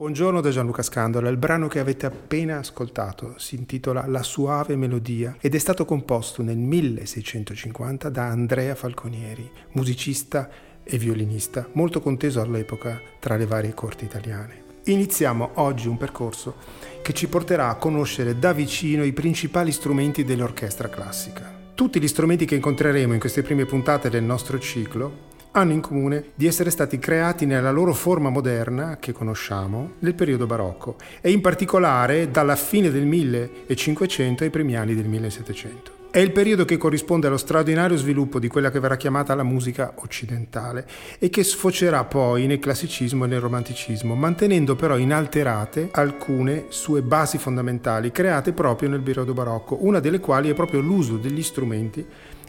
Buongiorno da Gianluca Scandola, il brano che avete appena ascoltato si intitola La suave melodia ed è stato composto nel 1650 da Andrea Falconieri, musicista e violinista, molto conteso all'epoca tra le varie corti italiane. Iniziamo oggi un percorso che ci porterà a conoscere da vicino i principali strumenti dell'orchestra classica. Tutti gli strumenti che incontreremo in queste prime puntate del nostro ciclo hanno in comune di essere stati creati nella loro forma moderna, che conosciamo, nel periodo barocco e in particolare dalla fine del 1500 ai primi anni del 1700. È il periodo che corrisponde allo straordinario sviluppo di quella che verrà chiamata la musica occidentale e che sfocerà poi nel classicismo e nel romanticismo, mantenendo però inalterate alcune sue basi fondamentali create proprio nel periodo barocco, una delle quali è proprio l'uso degli strumenti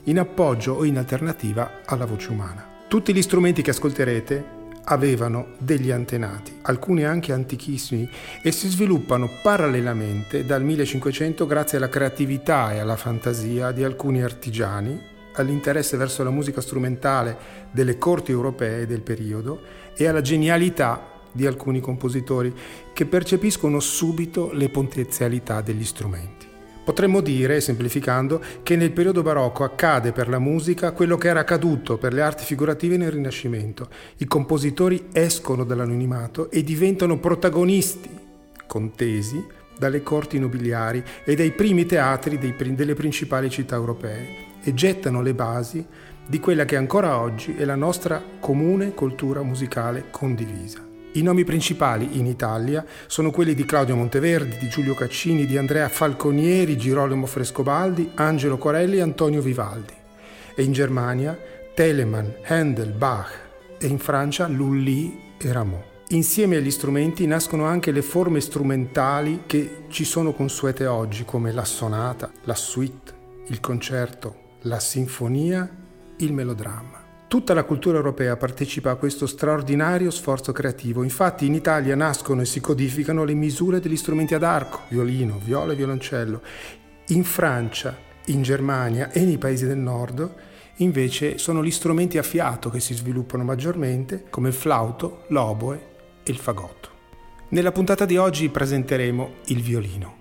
in appoggio o in alternativa alla voce umana. Tutti gli strumenti che ascolterete avevano degli antenati, alcuni anche antichissimi, e si sviluppano parallelamente dal 1500 grazie alla creatività e alla fantasia di alcuni artigiani, all'interesse verso la musica strumentale delle corti europee del periodo e alla genialità di alcuni compositori che percepiscono subito le potenzialità degli strumenti. Potremmo dire, semplificando, che nel periodo barocco accade per la musica quello che era accaduto per le arti figurative nel Rinascimento. I compositori escono dall'anonimato e diventano protagonisti, contesi, dalle corti nobiliari e dai primi teatri delle principali città europee e gettano le basi di quella che ancora oggi è la nostra comune cultura musicale condivisa. I nomi principali in Italia sono quelli di Claudio Monteverdi, di Giulio Caccini, di Andrea Falconieri, Girolamo Frescobaldi, Angelo Corelli e Antonio Vivaldi. E in Germania Telemann, Handel, Bach e in Francia Lully e Rameau. Insieme agli strumenti nascono anche le forme strumentali che ci sono consuete oggi, come la sonata, la suite, il concerto, la sinfonia, il melodramma. Tutta la cultura europea partecipa a questo straordinario sforzo creativo. Infatti in Italia nascono e si codificano le misure degli strumenti ad arco, violino, viola e violoncello. In Francia, in Germania e nei paesi del nord invece sono gli strumenti a fiato che si sviluppano maggiormente come il flauto, l'oboe e il fagotto. Nella puntata di oggi presenteremo il violino.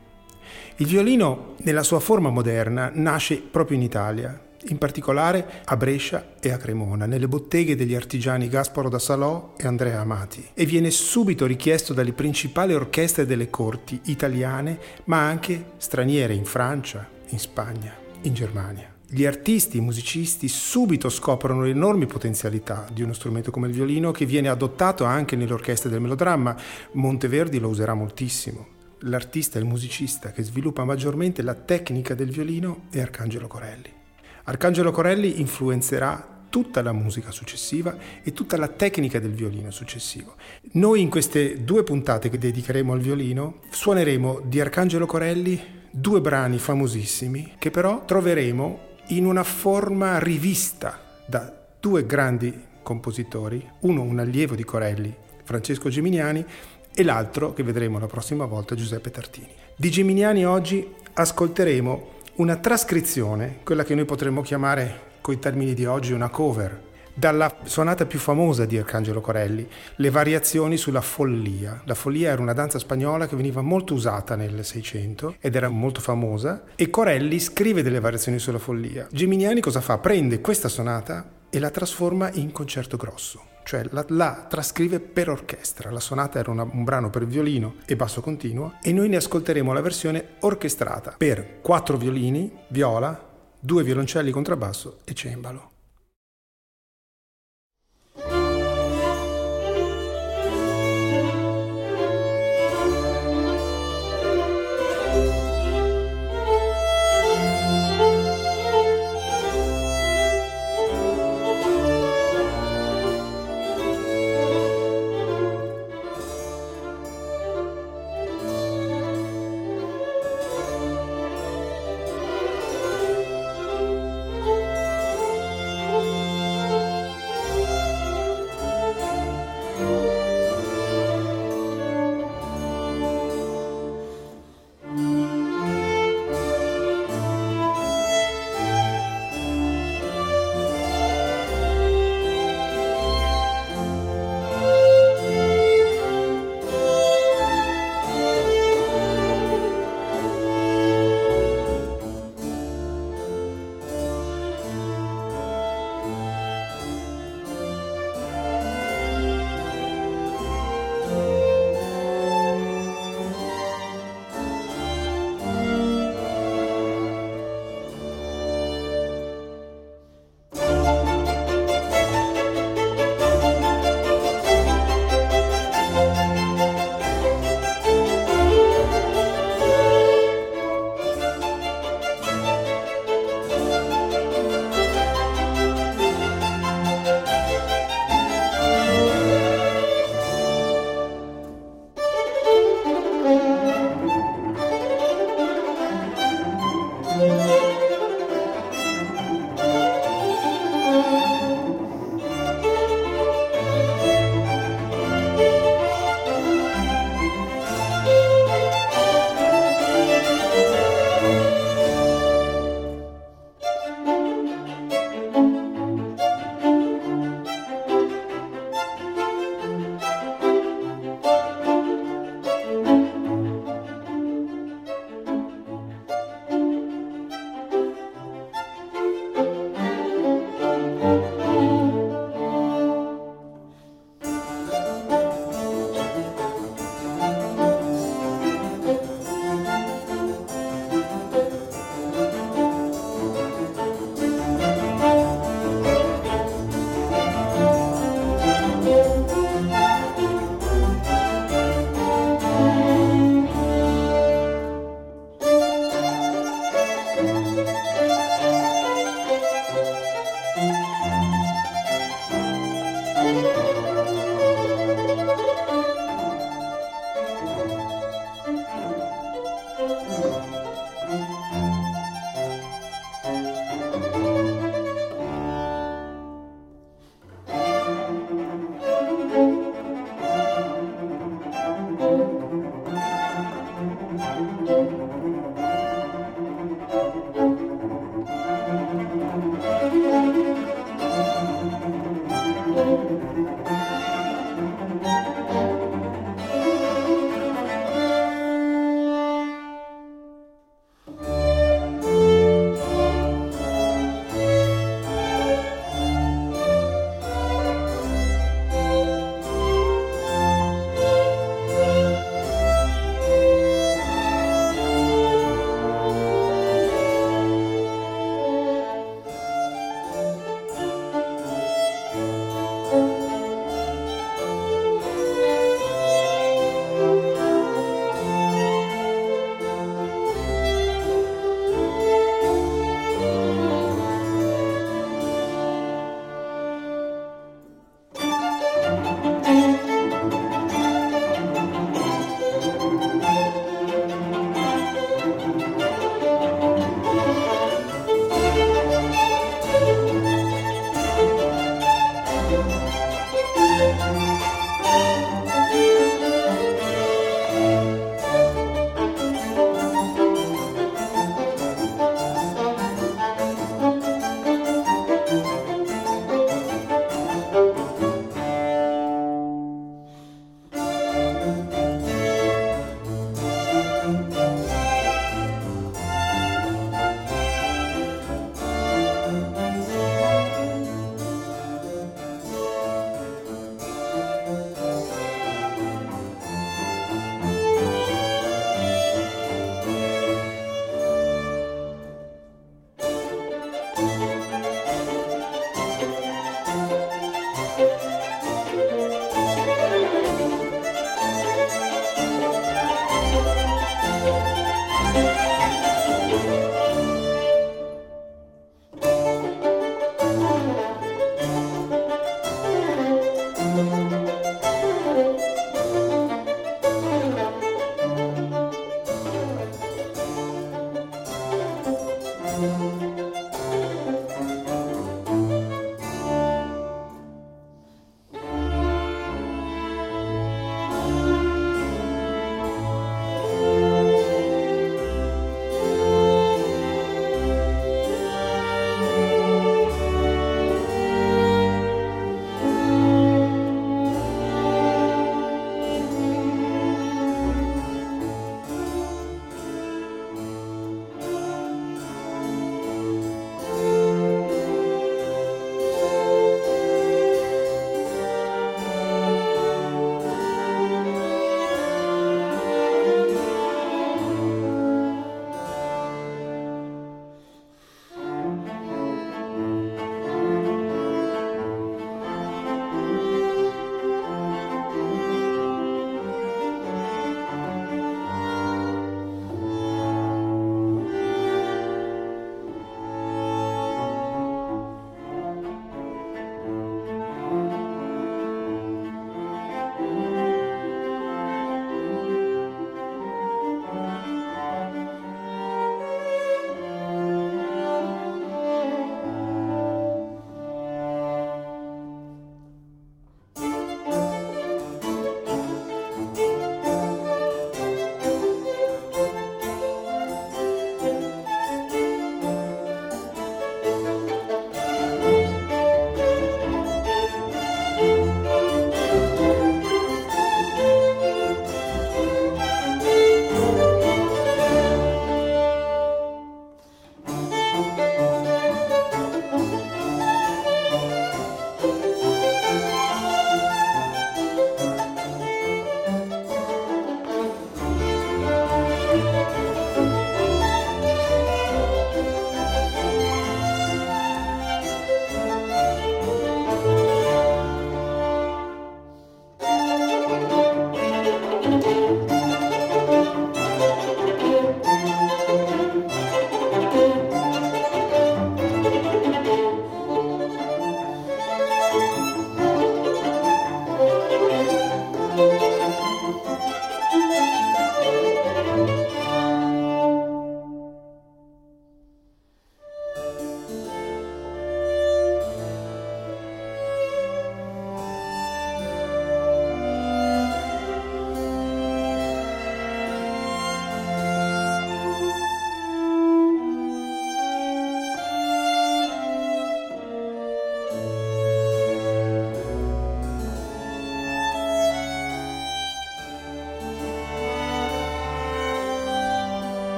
Il violino nella sua forma moderna nasce proprio in Italia in particolare a Brescia e a Cremona, nelle botteghe degli artigiani Gasparo da Salò e Andrea Amati, e viene subito richiesto dalle principali orchestre delle corti italiane, ma anche straniere in Francia, in Spagna, in Germania. Gli artisti, i musicisti subito scoprono le enormi potenzialità di uno strumento come il violino che viene adottato anche nelle orchestre del melodramma. Monteverdi lo userà moltissimo. L'artista e il musicista che sviluppa maggiormente la tecnica del violino è Arcangelo Corelli. Arcangelo Corelli influenzerà tutta la musica successiva e tutta la tecnica del violino successivo. Noi in queste due puntate che dedicheremo al violino suoneremo di Arcangelo Corelli due brani famosissimi che però troveremo in una forma rivista da due grandi compositori, uno un allievo di Corelli, Francesco Geminiani, e l'altro che vedremo la prossima volta, Giuseppe Tartini. Di Geminiani oggi ascolteremo una trascrizione, quella che noi potremmo chiamare coi termini di oggi una cover, dalla sonata più famosa di Arcangelo Corelli, le variazioni sulla follia. La follia era una danza spagnola che veniva molto usata nel Seicento ed era molto famosa e Corelli scrive delle variazioni sulla follia. Geminiani cosa fa? Prende questa sonata e la trasforma in concerto grosso cioè la, la, trascrive per orchestra. La sonata era una, un brano per violino e basso continuo e noi ne ascolteremo la versione orchestrata per quattro violini, viola, due violoncelli contrabbasso e cembalo.